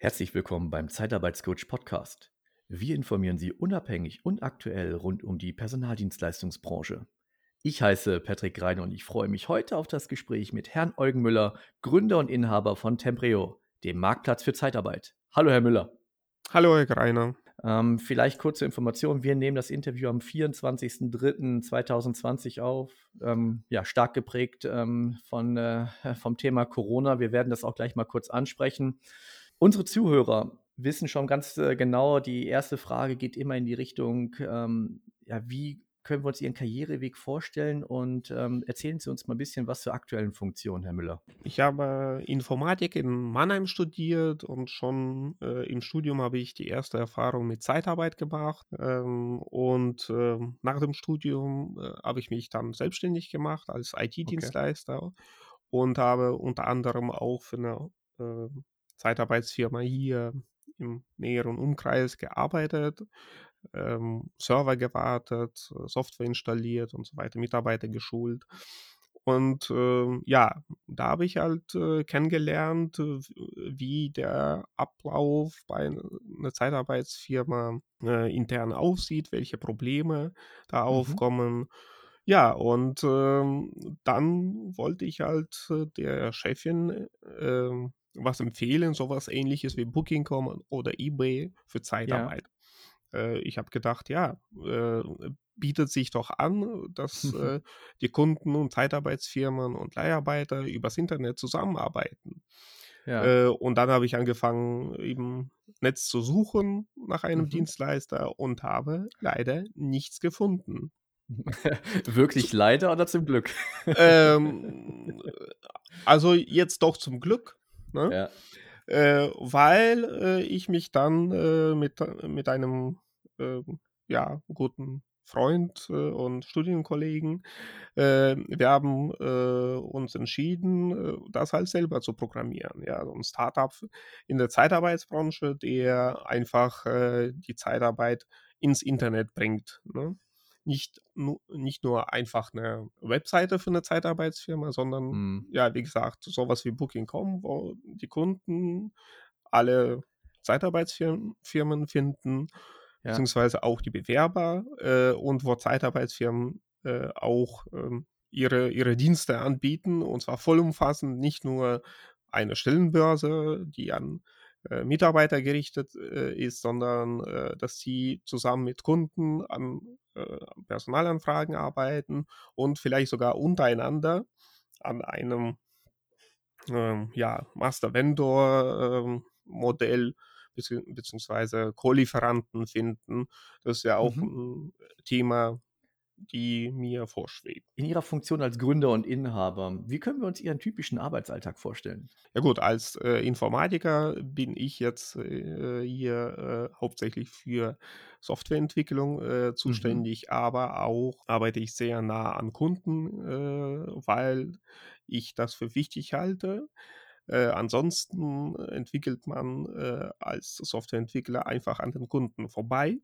Herzlich willkommen beim Zeitarbeitscoach Podcast. Wir informieren Sie unabhängig und aktuell rund um die Personaldienstleistungsbranche. Ich heiße Patrick Reine und ich freue mich heute auf das Gespräch mit Herrn Eugen Müller, Gründer und Inhaber von Tempreo, dem Marktplatz für Zeitarbeit. Hallo, Herr Müller. Hallo, Herr Greiner. Ähm, vielleicht kurze Information. Wir nehmen das Interview am 24.03.2020 auf. Ähm, ja, stark geprägt ähm, von, äh, vom Thema Corona. Wir werden das auch gleich mal kurz ansprechen. Unsere Zuhörer wissen schon ganz äh, genau, die erste Frage geht immer in die Richtung, ähm, ja, wie können wir uns Ihren Karriereweg vorstellen und ähm, erzählen Sie uns mal ein bisschen was zur aktuellen Funktion, Herr Müller. Ich habe Informatik in Mannheim studiert und schon äh, im Studium habe ich die erste Erfahrung mit Zeitarbeit gemacht. Ähm, und äh, nach dem Studium äh, habe ich mich dann selbstständig gemacht als IT-Dienstleister okay. und habe unter anderem auch für eine ähm, Zeitarbeitsfirma hier im näheren Umkreis gearbeitet ähm, Server gewartet, Software installiert und so weiter, Mitarbeiter geschult. Und äh, ja, da habe ich halt äh, kennengelernt, äh, wie der Ablauf bei einer Zeitarbeitsfirma äh, intern aussieht, welche Probleme da mhm. aufkommen. Ja, und ähm, dann wollte ich halt äh, der Chefin ähm, was empfehlen, sowas ähnliches wie Booking.com oder eBay für Zeitarbeit. Ja äh, ich habe gedacht, ja, äh, bietet sich doch an, dass äh, die Kunden und Zeitarbeitsfirmen und Leiharbeiter übers Internet zusammenarbeiten. Ja. Und dann habe ich angefangen, im Netz zu suchen nach einem mhm. Dienstleister und habe leider nichts gefunden. Wirklich leider oder zum Glück? ähm, also jetzt doch zum Glück. Ne? Ja äh, weil äh, ich mich dann äh, mit, mit einem ähm, ja, guten Freund äh, und Studienkollegen, äh, wir haben äh, uns entschieden, das halt selber zu programmieren. Ja, so ein Startup in der Zeitarbeitsbranche, der einfach die Zeitarbeit ins Internet bringt. Ne? Nicht, nicht nur einfach eine Webseite für eine Zeitarbeitsfirma, sondern mhm. ja, wie gesagt, sowas wie Booking.com, wo die Kunden alle Zeitarbeitsfirmen finden, ja. beziehungsweise auch die Bewerber äh, und wo Zeitarbeitsfirmen äh, auch ähm, ihre, ihre Dienste anbieten und zwar vollumfassend, nicht nur eine Stellenbörse, die an äh, Mitarbeiter gerichtet äh, ist, sondern äh, dass sie zusammen mit Kunden an äh, Personalanfragen arbeiten und vielleicht sogar untereinander an einem ähm, ja, Master-Vendor-Modell ähm, beziehungsweise Co-Lieferanten finden. Das ist ja auch mhm. ein Thema, die mir vorschwebt. In Ihrer Funktion als Gründer und Inhaber, wie können wir uns Ihren typischen Arbeitsalltag vorstellen? Ja gut, als äh, Informatiker bin ich jetzt äh, hier äh, hauptsächlich für Softwareentwicklung äh, mhm. zuständig, mhm. aber auch arbeite ich sehr nah an Kunden, äh, weil ich das für wichtig halte. Äh, ansonsten entwickelt man als Softwareentwickler einfach an den Kunden vorbei.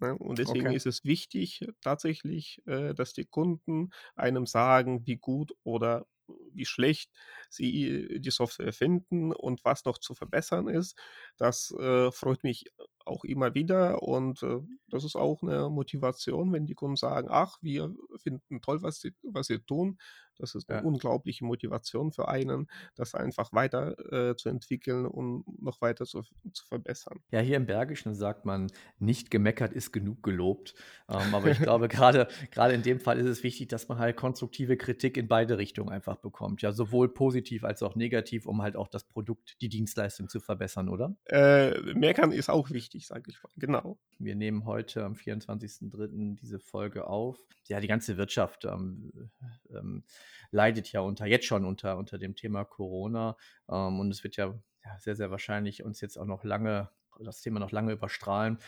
Ne? Und deswegen okay. ist es wichtig tatsächlich, äh, dass die Kunden einem sagen, wie gut oder wie schlecht sie die Software finden und was noch zu verbessern ist. Das äh, freut mich auch immer wieder und äh, das ist auch eine Motivation, wenn die Kunden sagen, ach, wir finden toll, was sie, was sie tun. Das ist eine ja. unglaubliche Motivation für einen, das einfach weiter äh, zu entwickeln und noch weiter zu, zu, verbessern. Ja, hier im Bergischen sagt man, nicht gemeckert ist genug gelobt. Ähm, aber ich glaube, gerade in dem Fall ist es wichtig, dass man halt konstruktive Kritik in beide Richtungen einfach bekommt. Ja, sowohl positiv als auch negativ, um halt auch das Produkt, die Dienstleistung zu verbessern, oder? Äh, meckern ist auch wichtig sage ich mal. Genau. Wir nehmen heute am 24.03. diese Folge auf. Ja, die ganze Wirtschaft ähm, ähm, leidet ja unter, jetzt schon unter, unter dem Thema Corona. Ähm, und es wird ja, ja sehr, sehr wahrscheinlich uns jetzt auch noch lange, das Thema noch lange überstrahlen.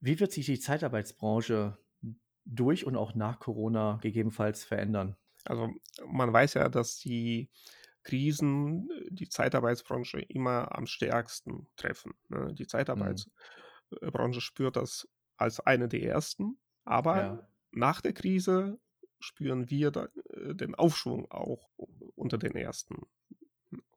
Wie wird sich die Zeitarbeitsbranche durch und auch nach Corona gegebenenfalls verändern? Also man weiß ja, dass die Krisen die Zeitarbeitsbranche immer am stärksten treffen. Ne? Die mhm. Zeitarbeitsbranche spürt das als eine der ersten, aber ja. nach der Krise spüren wir da, äh, den Aufschwung auch unter den ersten.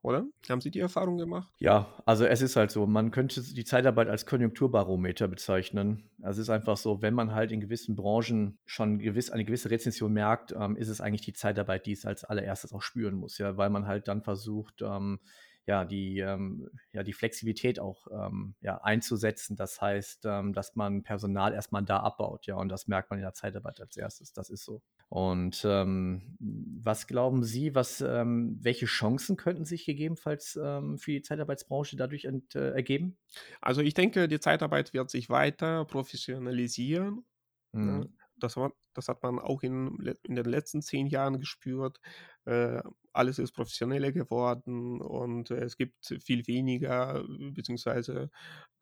oder? Haben Sie die Erfahrung gemacht? Ja, also es ist halt so, man könnte die Zeitarbeit als Konjunkturbarometer bezeichnen. Es ist einfach so, wenn man halt in gewissen Branchen schon gewiss eine gewisse Rezession merkt, ähm, ist es eigentlich die Zeitarbeit, die es als allererstes auch spüren muss, ja, weil man halt dann versucht, ähm, ja, die, ähm, ja, die Flexibilität auch ähm, ja, einzusetzen. Das heißt, ähm, dass man Personal erstmal da abbaut, ja, und das merkt man in der Zeitarbeit als erstes. Das ist so. Und ähm, was glauben Sie, was, ähm, welche Chancen könnten sich gegebenenfalls ähm, für die Zeitarbeitsbranche dadurch ent, äh, ergeben? Also ich denke, die Zeitarbeit wird sich weiter professionalisieren. Ne? Mhm. Das, war, das hat man auch in, in den letzten zehn Jahren gespürt. Äh, alles ist professioneller geworden und es gibt viel weniger, beziehungsweise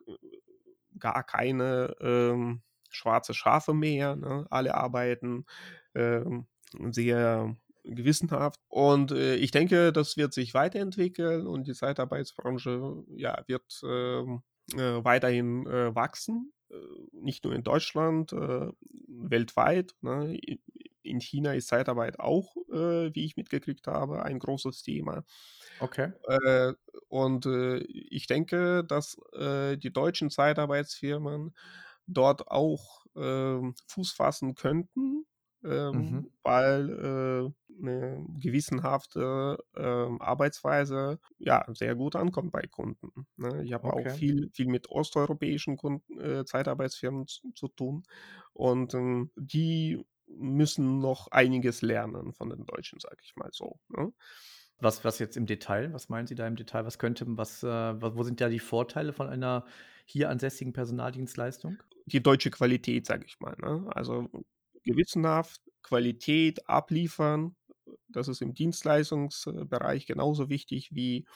äh, gar keine ähm, schwarze Schafe mehr. Ne? Alle arbeiten ähm, sehr gewissenhaft. Und äh, ich denke, das wird sich weiterentwickeln und die Zeitarbeitsbranche ja, wird ähm, äh, weiterhin äh, wachsen. Äh, nicht nur in Deutschland, äh, weltweit. Ne? In China ist Zeitarbeit auch, äh, wie ich mitgekriegt habe, ein großes Thema. Okay. Äh, und äh, ich denke, dass äh, die deutschen Zeitarbeitsfirmen dort auch ähm, Fuß fassen könnten, ähm, Mhm. weil äh, eine gewissenhafte ähm, Arbeitsweise ja sehr gut ankommt bei Kunden. Ne? Ich habe auch Okay. viel, viel mit osteuropäischen Kunden, äh, Zeitarbeitsfirmen zu, zu tun und ähm, die müssen noch einiges lernen von den Deutschen, sage ich mal so. Ne? Was, was jetzt im Detail? Was meinen Sie da im Detail? Was könnte, was, äh, wo sind da die Vorteile von einer hier ansässigen Personaldienstleistung? Die deutsche Qualität, sage ich mal. Ne? Also gewissenhaft Qualität abliefern, das ist im Dienstleistungsbereich genauso wichtig wie,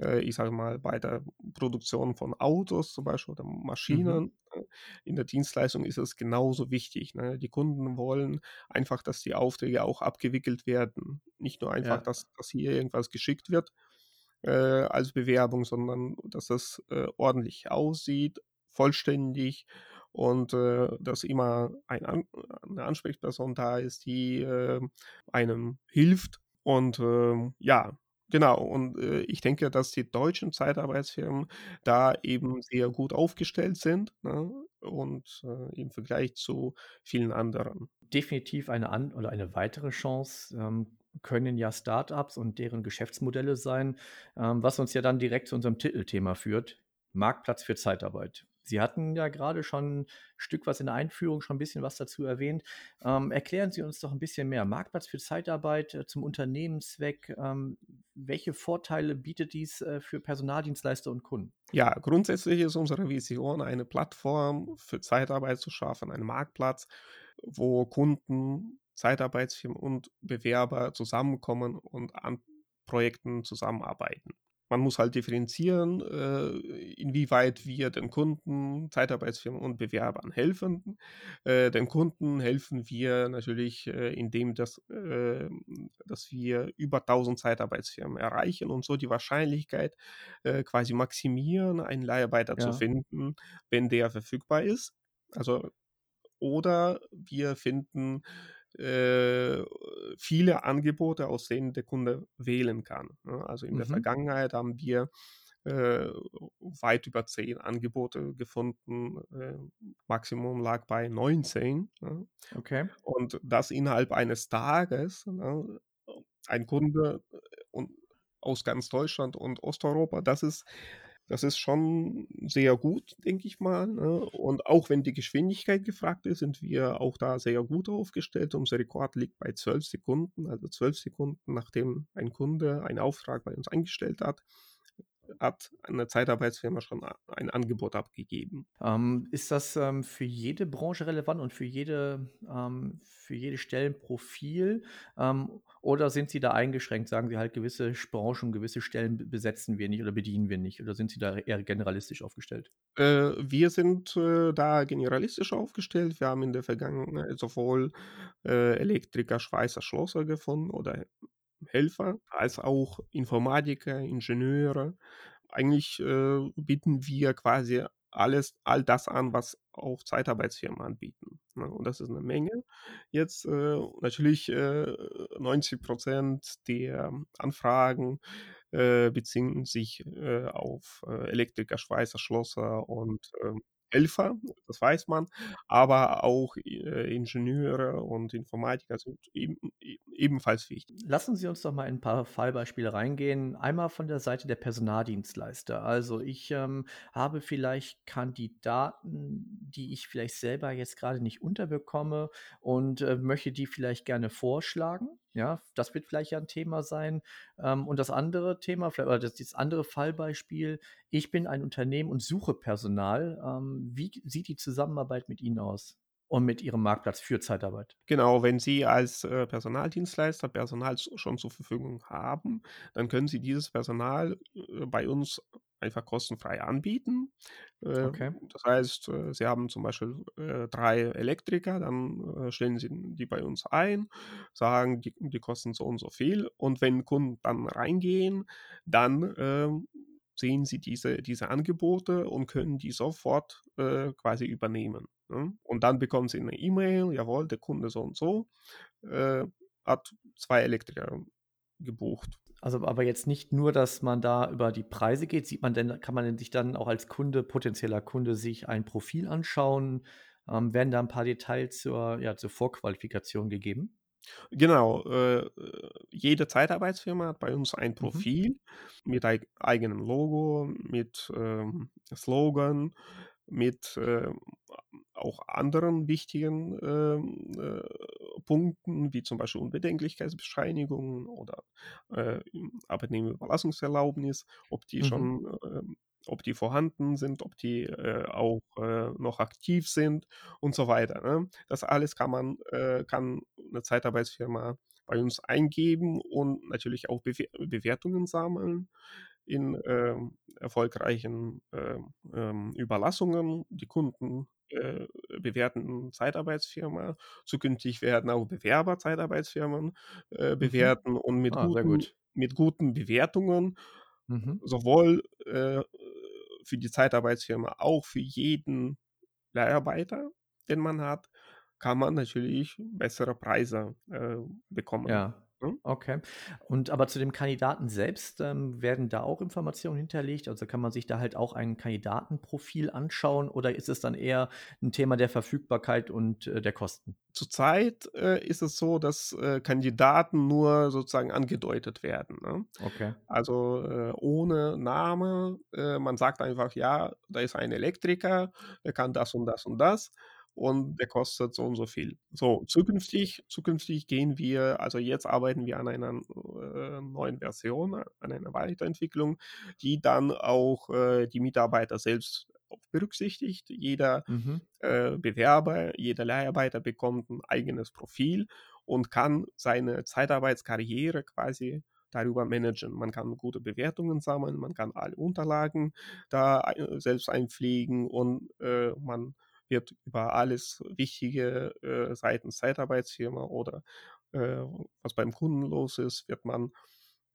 äh, ich sage mal, bei der Produktion von Autos zum Beispiel oder Mhm. Maschinen. äh, In der Dienstleistung ist es genauso wichtig. Ne? Die Kunden wollen einfach, dass die Aufträge auch abgewickelt werden. Nicht nur einfach, Ja. dass, dass hier irgendwas geschickt wird äh, als Bewerbung, sondern dass das äh, ordentlich aussieht, vollständig und äh, dass immer ein An eine Ansprechperson da ist, die äh, einem hilft. Und ähm, ja, genau. Und äh, ich denke, dass die deutschen Zeitarbeitsfirmen da eben sehr gut aufgestellt sind ne? und äh, im Vergleich zu vielen anderen. Definitiv eine an oder eine weitere Chance, ähm, können ja Startups und deren Geschäftsmodelle sein, ähm, was uns ja dann direkt zu unserem Titelthema führt: Marktplatz für Zeitarbeit. Sie hatten ja gerade schon 'n Stück was in der Einführung schon ein bisschen was dazu erwähnt. Ähm, erklären Sie uns doch ein bisschen mehr. Marktplatz für Zeitarbeit, äh, zum Unternehmenszweck. Ähm, welche Vorteile bietet dies, äh, für Personaldienstleister und Kunden? Ja, grundsätzlich ist unsere Vision, eine Plattform für Zeitarbeit zu schaffen, einen Marktplatz, wo Kunden, Zeitarbeitsfirmen und Bewerber zusammenkommen und an Projekten zusammenarbeiten. Man muss halt differenzieren, äh, inwieweit wir den Kunden, Zeitarbeitsfirmen und Bewerbern helfen. Äh, den Kunden helfen wir natürlich, äh, indem das, äh, dass wir über 1000 Zeitarbeitsfirmen erreichen und so die Wahrscheinlichkeit quasi maximieren, einen Leiharbeiter zu Ja. finden, wenn der verfügbar ist. Also oder wir finden äh, viele Angebote, aus denen der Kunde wählen kann. Ne? Also in der Mhm. Vergangenheit haben wir äh, weit über zehn Angebote gefunden. Äh, Maximum lag bei 19. Ne? Okay. Und das innerhalb eines Tages. Ne? Ein Kunde äh, und aus ganz Deutschland und Osteuropa, das ist das ist schon sehr gut, denke ich mal, ne? Und auch wenn die Geschwindigkeit gefragt ist, sind wir auch da sehr gut aufgestellt. Unser Rekord liegt bei 12 Sekunden, also 12 Sekunden, nachdem ein Kunde einen Auftrag bei uns eingestellt hat, hat eine Zeitarbeitsfirma schon ein Angebot abgegeben. Ähm, ist das, ähm, für jede Branche relevant und für jede ähm, für jedes Stellenprofil? Ähm, oder sind Sie da eingeschränkt? Sagen Sie halt, gewisse Branchen, gewisse Stellen be besetzen wir nicht oder bedienen wir nicht? Oder sind Sie da eher generalistisch aufgestellt? Äh, wir sind, äh, da generalistisch aufgestellt. Wir haben in der Vergangenheit sowohl, äh, Elektriker, Schweißer, Schlosser gefunden oder Helfer, als auch Informatiker, Ingenieure. Eigentlich, äh, bieten wir quasi alles all das an, was auch Zeitarbeitsfirmen anbieten, ne? Und das ist 'ne Menge. Jetzt, äh, natürlich, äh, 90% der Anfragen, äh, beziehen sich, äh, auf, äh, Elektriker, Schweißer, Schlosser und, ähm, Helfer, das weiß man, aber auch, äh, Ingenieure und Informatiker sind eben e ebenfalls wichtig. Lassen Sie uns doch mal in 'n paar Fallbeispiele reingehen. Einmal von der Seite der Personaldienstleister. Also, ich, ähm, habe vielleicht Kandidaten, die ich vielleicht selber jetzt grade nicht unterbekomme und, äh, möchte die vielleicht gerne vorschlagen, ja? Das wird vielleicht ja 'n Thema sein. Ähm, und das andere Thema oder das dieses andere Fallbeispiel: Ich bin ein Unternehmen und suche Personal. Ähm, wie sieht die Zusammenarbeit mit Ihnen aus und mit Ihrem Marktplatz für Zeitarbeit? Genau, wenn Sie als, äh, Personaldienstleister Personal schon zur Verfügung haben, dann können Sie dieses Personal, äh, bei uns einfach kostenfrei anbieten. Äh, Okay. das heißt, äh, Sie haben zum Beispiel, 3 Elektriker, dann, stellen Sie die bei uns ein, sagen, die die kosten so und so viel. Und wenn Kunden dann reingehen, dann, ähm, sehen Sie diese diese Angebote und können die sofort, quasi übernehmen, ne? Und dann bekommen Sie 'ne E-Mail: „Jawohl, der Kunde so und so, äh, hat 2 Elektriker gebucht.“ Also, aber jetzt nicht nur, dass man da über die Preise geht. Sieht man denn kann man denn sich dann auch als Kunde potenzieller Kunde sich ein Profil anschauen? Ähm, werden da 'n paar Details zur ja, zur Vorqualifikation gegeben? Genau, äh, äh, jede Zeitarbeitsfirma hat bei uns ein Mhm. Profil mit eig eigenem Logo, mit, ähm, Slogan, mit, ähm, auch anderen wichtigen, ähm, äh, Punkten, wie zum Beispiel Unbedenklichkeitsbescheinigungen oder, äh, hm, Arbeitnehmerüberlassungserlaubnis, ob die Mhm. schon, ähm ob die vorhanden sind, ob die, äh, auch, äh, noch aktiv sind und so weiter, ne? Das alles kann man äh, kann 'ne Zeitarbeitsfirma bei uns eingeben und natürlich auch Bewe Bewertungen sammeln in, ähm, erfolgreichen, ähm, ähm, Überlassungen. Die Kunden, äh, bewerten Zeitarbeitsfirma. Zukünftig werden auch Bewerber Zeitarbeitsfirmen, äh, Mhm. bewerten und mit Ah, guten gut. mit guten Bewertungen Mhm. sowohl, äh, für die Zeitarbeitsfirma, auch für jeden Leiharbeiter, den man hat, kann man natürlich bessere Preise, äh, bekommen, Ja, ne? okay. Und aber zu dem Kandidaten selbst, ähm, werden da auch Informationen hinterlegt? Also, kann man sich da halt auch ein Kandidatenprofil anschauen oder ist es dann eher 'n Thema der Verfügbarkeit und, äh, der Kosten? Zurzeit, äh, ist es so, dass, äh, Kandidaten nur sozusagen angedeutet werden, ne? Okay. Also, äh, ohne Name. Äh, man sagt einfach: „Ja, da ist ein Elektriker, der kann das und das und das und der kostet so und so viel.“ So, zukünftig zukünftig gehen wir also, jetzt arbeiten wir an einer, äh, neuen Version, an einer Weiterentwicklung, die dann auch, äh, die Mitarbeiter selbst berücksichtigt. Jeder, Mhm. äh, Bewerber, jeder Leiharbeiter bekommt 'n eigenes Profil und kann seine Zeitarbeitskarriere quasi darüber managen. Man kann gute Bewertungen sammeln, man kann alle Unterlagen da ei selbst einpflegen und, äh, man wird über alles Wichtige, äh, seitens Zeitarbeitsfirma oder, äh, was beim Kunden los ist, wird man,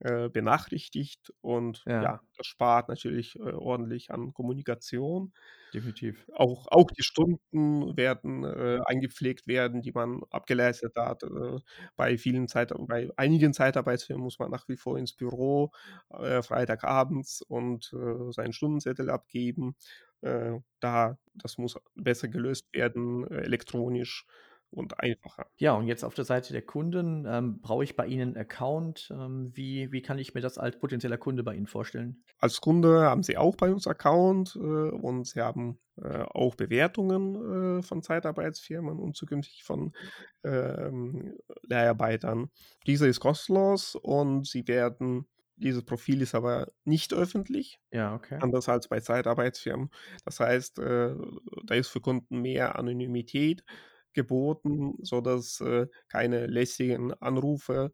äh, benachrichtigt und Ja. ja, das spart natürlich, äh, ordentlich an Kommunikation. Definitiv. Auch auch die Stunden werden, äh, eingepflegt werden, die man abgeleistet hat. Äh, bei vielen Zeit bei einigen Zeitarbeitsfirmen muss man nach wie vor ins Büro, Freitagabends und, seinen Stundenzettel abgeben. Da das muss besser gelöst werden, elektronisch und einfacher. Ja, und jetzt auf der Seite der Kunden, ähm, brauche ich bei Ihnen 'n Account? Ähm, wie wie kann ich mir das als potenzieller Kunde bei Ihnen vorstellen? Als Kunde haben Sie auch bei uns Account, äh, und Sie haben, äh, auch Bewertungen, äh, von Zeitarbeitsfirmen und zukünftig von, ähm, Leiharbeitern. Diese ist kostenlos und Sie werden dieses Profil ist aber nicht öffentlich, Ja, okay. anders als bei Zeitarbeitsfirmen. Das heißt, äh, da ist für Kunden mehr Anonymität geboten, sodass, äh, keine lästigen Anrufe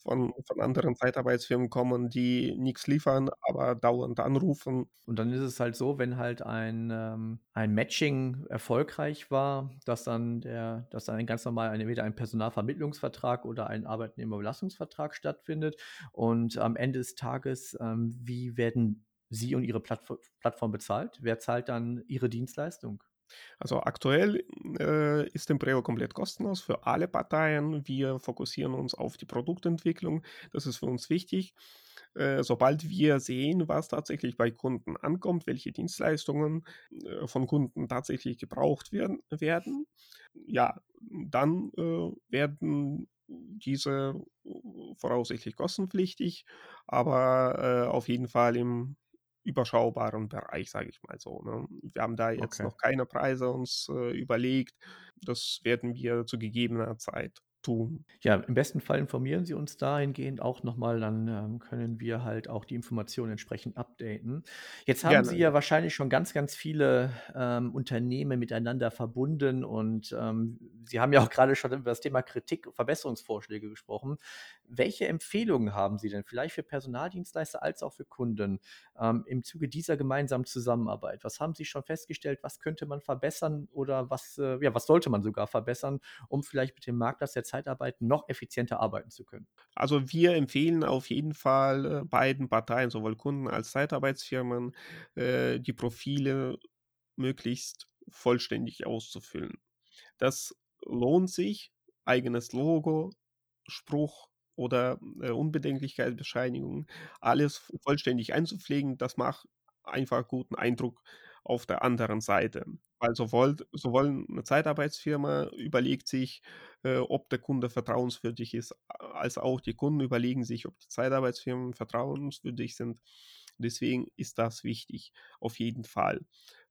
von von anderen Zeitarbeitsfirmen kommen, die nix liefern, aber dauernd anrufen. Und dann ist es halt so, wenn halt ein, ähm ein Matching erfolgreich war, dass dann der dass dann ganz normal entweder ein Personalvermittlungsvertrag oder ein Arbeitnehmerüberlassungsvertrag stattfindet. Und am Ende des Tages, ähm, wie werden Sie und Ihre Plattfo Plattform bezahlt? Wer zahlt dann Ihre Dienstleistung? Also aktuell äh, ist Tempreo komplett kostenlos für alle Parteien. Wir fokussieren uns auf die Produktentwicklung. Das ist für uns wichtig. Äh, sobald wir sehen, was tatsächlich bei Kunden ankommt, welche Dienstleistungen äh, von Kunden tatsächlich gebraucht werden, werden ja, dann äh, werden diese voraussichtlich kostenpflichtig, aber auf jeden Fall im überschaubaren Bereich, sage ich mal so. Ne? Wir haben da jetzt Okay. noch keine Preise uns äh, überlegt. Das werden wir zu gegebener Zeit tun. Ja, im besten Fall informieren Sie uns dahingehend auch noch mal, dann, ähm, können wir halt auch die Informationen entsprechend updaten. Jetzt haben Sie Gerne. ja wahrscheinlich schon ganz, ganz viele, ähm, Unternehmen miteinander verbunden und, ähm, Sie haben ja auch grade schon über das Thema Kritik und Verbesserungsvorschläge gesprochen. Welche Empfehlungen haben Sie denn vielleicht für Personaldienstleister als auch für Kunden, ähm, im Zuge dieser gemeinsamen Zusammenarbeit? Was haben Sie schon festgestellt? Was könnte man verbessern oder was, äh ja, was sollte man sogar verbessern, um vielleicht mit dem Marktplatz der Zeitarbeit noch effizienter arbeiten zu können? Also wir empfehlen auf jeden Fall äh, beiden Parteien, sowohl Kunden als Zeitarbeitsfirmen, äh, die Profile möglichst vollständig auszufüllen. Das lohnt sich. Eigenes Logo, Spruch oder äh, Unbedenklichkeitsbescheinigung, alles vollständig einzupflegen, das macht einfach guten Eindruck auf der anderen Seite. Weil sowohl, sowohl eine Zeitarbeitsfirma überlegt sich, äh, ob der Kunde vertrauenswürdig ist, als auch die Kunden überlegen sich, ob die Zeitarbeitsfirmen vertrauenswürdig sind. Deswegen ist das wichtig, auf jeden Fall.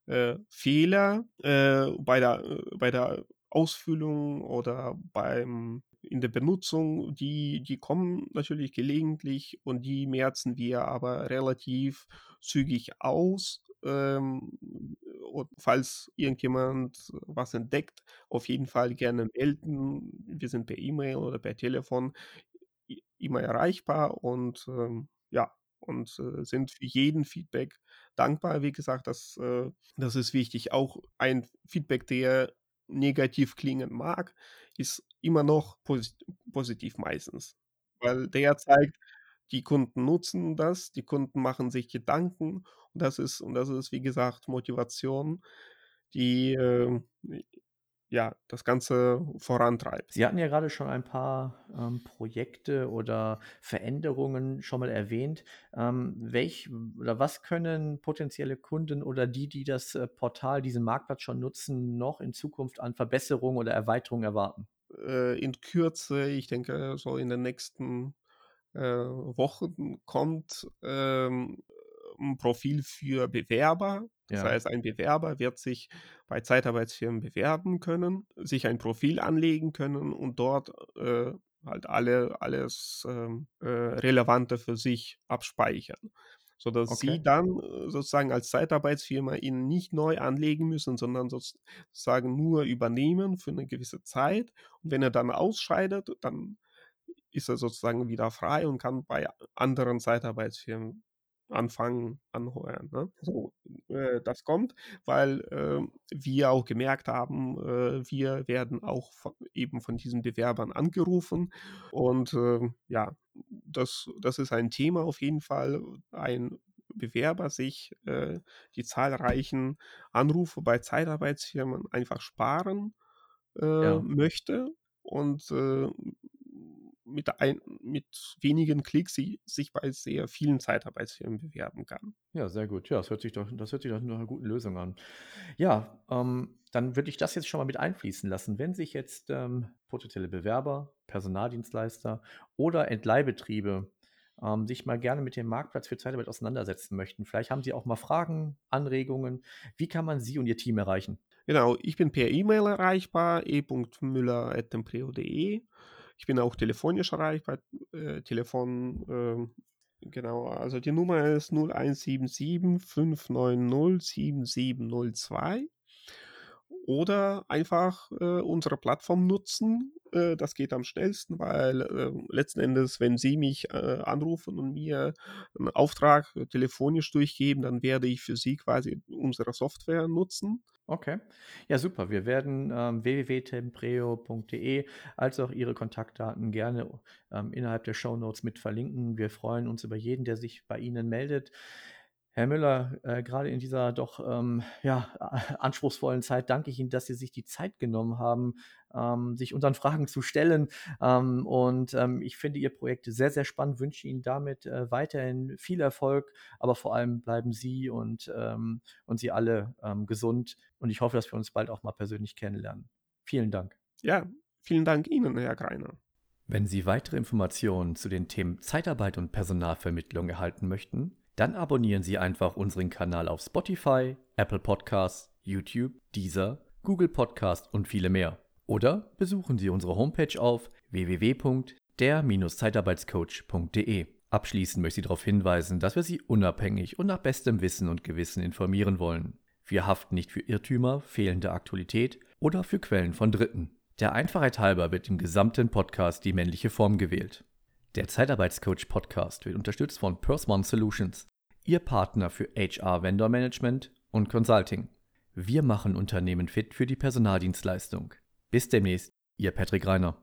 Äh, Fehler äh, bei, der, äh, bei der Ausfüllung oder beim in der Benutzung, die die kommen natürlich gelegentlich und die merzen wir aber relativ zügig aus. Ähm, falls irgendjemand was entdeckt, auf jeden Fall gerne melden. Wir sind per E-Mail oder per Telefon immer erreichbar und, ähm, ja, und, äh, sind für jeden Feedback dankbar. Wie gesagt, das, äh das ist wichtig. Auch ein Feedback, der negativ klingen mag, ist immer noch posit positiv meistens, weil der zeigt, die Kunden nutzen das, die Kunden machen sich Gedanken und das ist und das ist, wie gesagt, Motivation, die, ähm, ja, das Ganze vorantreibt. Sie hatten ja gerade schon ein paar, ähm, Projekte oder Veränderungen schon mal erwähnt. Ähm, welch oder was können potenzielle Kunden oder die, die das, äh, Portal, diesen Marktplatz schon nutzen, noch in Zukunft an Verbesserungen oder Erweiterungen erwarten? Äh, in Kürze, ich denke, so in den nächsten, äh, Wochen kommt, ähm, 'n Profil für Bewerber. Das Ja, heißt, ein Bewerber wird sich bei Zeitarbeitsfirmen bewerben können, sich ein Profil anlegen können und dort, äh, halt alle alles, ähm, äh, Relevante für sich abspeichern, sodass okay. Sie dann, äh, sozusagen als Zeitarbeitsfirma ihn nicht neu anlegen müssen, sondern sozusagen nur übernehmen für eine gewisse Zeit. Und wenn er dann ausscheidet, dann ist er sozusagen wieder frei und kann bei anderen Zeitarbeitsfirmen anfangen, anheuern, ne? So, äh, das kommt, weil, ähm, wir auch gemerkt haben, äh, wir werden auch vo eben von diesen Bewerbern angerufen und, ähm, ja, das das ist ein Thema auf jeden Fall. Ein Bewerber sich, äh, die zahlreichen Anrufe bei Zeitarbeitsfirmen einfach sparen, äh, Ja. möchte und, äh, mit ein mit wenigen Klicks si sich bei sehr vielen Zeitarbeitsfirmen bewerben kann. Ja, sehr gut. Ja, das hört sich doch das hört sich doch nach 'ner guten Lösung an. Ja, ähm, dann würde ich das jetzt schon mal mit einfließen lassen. Wenn sich jetzt, ähm, potenzielle Bewerber, Personaldienstleister oder Entleihbetriebe, ähm, sich mal gerne mit dem Marktplatz für Zeitarbeit auseinandersetzen möchten. Vielleicht haben Sie auch mal Fragen, Anregungen. Wie kann man Sie und Ihr Team erreichen? Genau, ich bin per E-Mail erreichbar, e.müller@templeo.de. Ich bin auch telefonisch erreichbar, äh, Telefon, ähm, genau, also die Nummer ist 0177 590 7702 oder einfach, äh, unsere Plattform nutzen. Äh, das geht am schnellsten, weil, äh, letzten Endes, wenn Sie mich, äh, anrufen und mir 'n Auftrag telefonisch durchgeben, dann werde ich für Sie quasi unsere Software nutzen. Okay. Ja, super. Wir werden, ähm, www.tempreo.de als auch Ihre Kontaktdaten gerne, ähm, innerhalb der Shownotes mit verlinken. Wir freuen uns über jeden, der sich bei Ihnen meldet. Herr Müller, äh, gerade in dieser doch ähm, ja, anspruchsvollen Zeit danke ich Ihnen, dass Sie sich die Zeit genommen haben, ähm, sich unseren Fragen zu stellen. Ähm, und ähm, ich finde Ihr Projekt sehr, sehr spannend, wünsche Ihnen damit äh, weiterhin viel Erfolg, aber vor allem bleiben Sie und, ähm, und Sie alle ähm, gesund. Und ich hoffe, dass wir uns bald auch mal persönlich kennenlernen. Vielen Dank. Ja, vielen Dank Ihnen, Herr Greiner. Wenn Sie weitere Informationen zu den Themen Zeitarbeit und Personalvermittlung erhalten möchten, dann abonnieren Sie einfach unseren Kanal auf Spotify, Apple Podcasts, YouTube, Deezer, Google Podcast und viele mehr. Oder besuchen Sie unsere Homepage auf www.der-zeitarbeitscoach.de. Abschließend möchte ich darauf hinweisen, dass wir Sie unabhängig und nach bestem Wissen und Gewissen informieren wollen. Wir haften nicht für Irrtümer, fehlende Aktualität oder für Quellen von Dritten. Der Einfachheit halber wird im gesamten Podcast die männliche Form gewählt. Der Zeitarbeitscoach Podcast wird unterstützt von Persmon Solutions, Ihr Partner für HR Vendor Management und Consulting. Wir machen Unternehmen fit für die Personaldienstleistung. Bis demnächst, Ihr Patrick Reiner.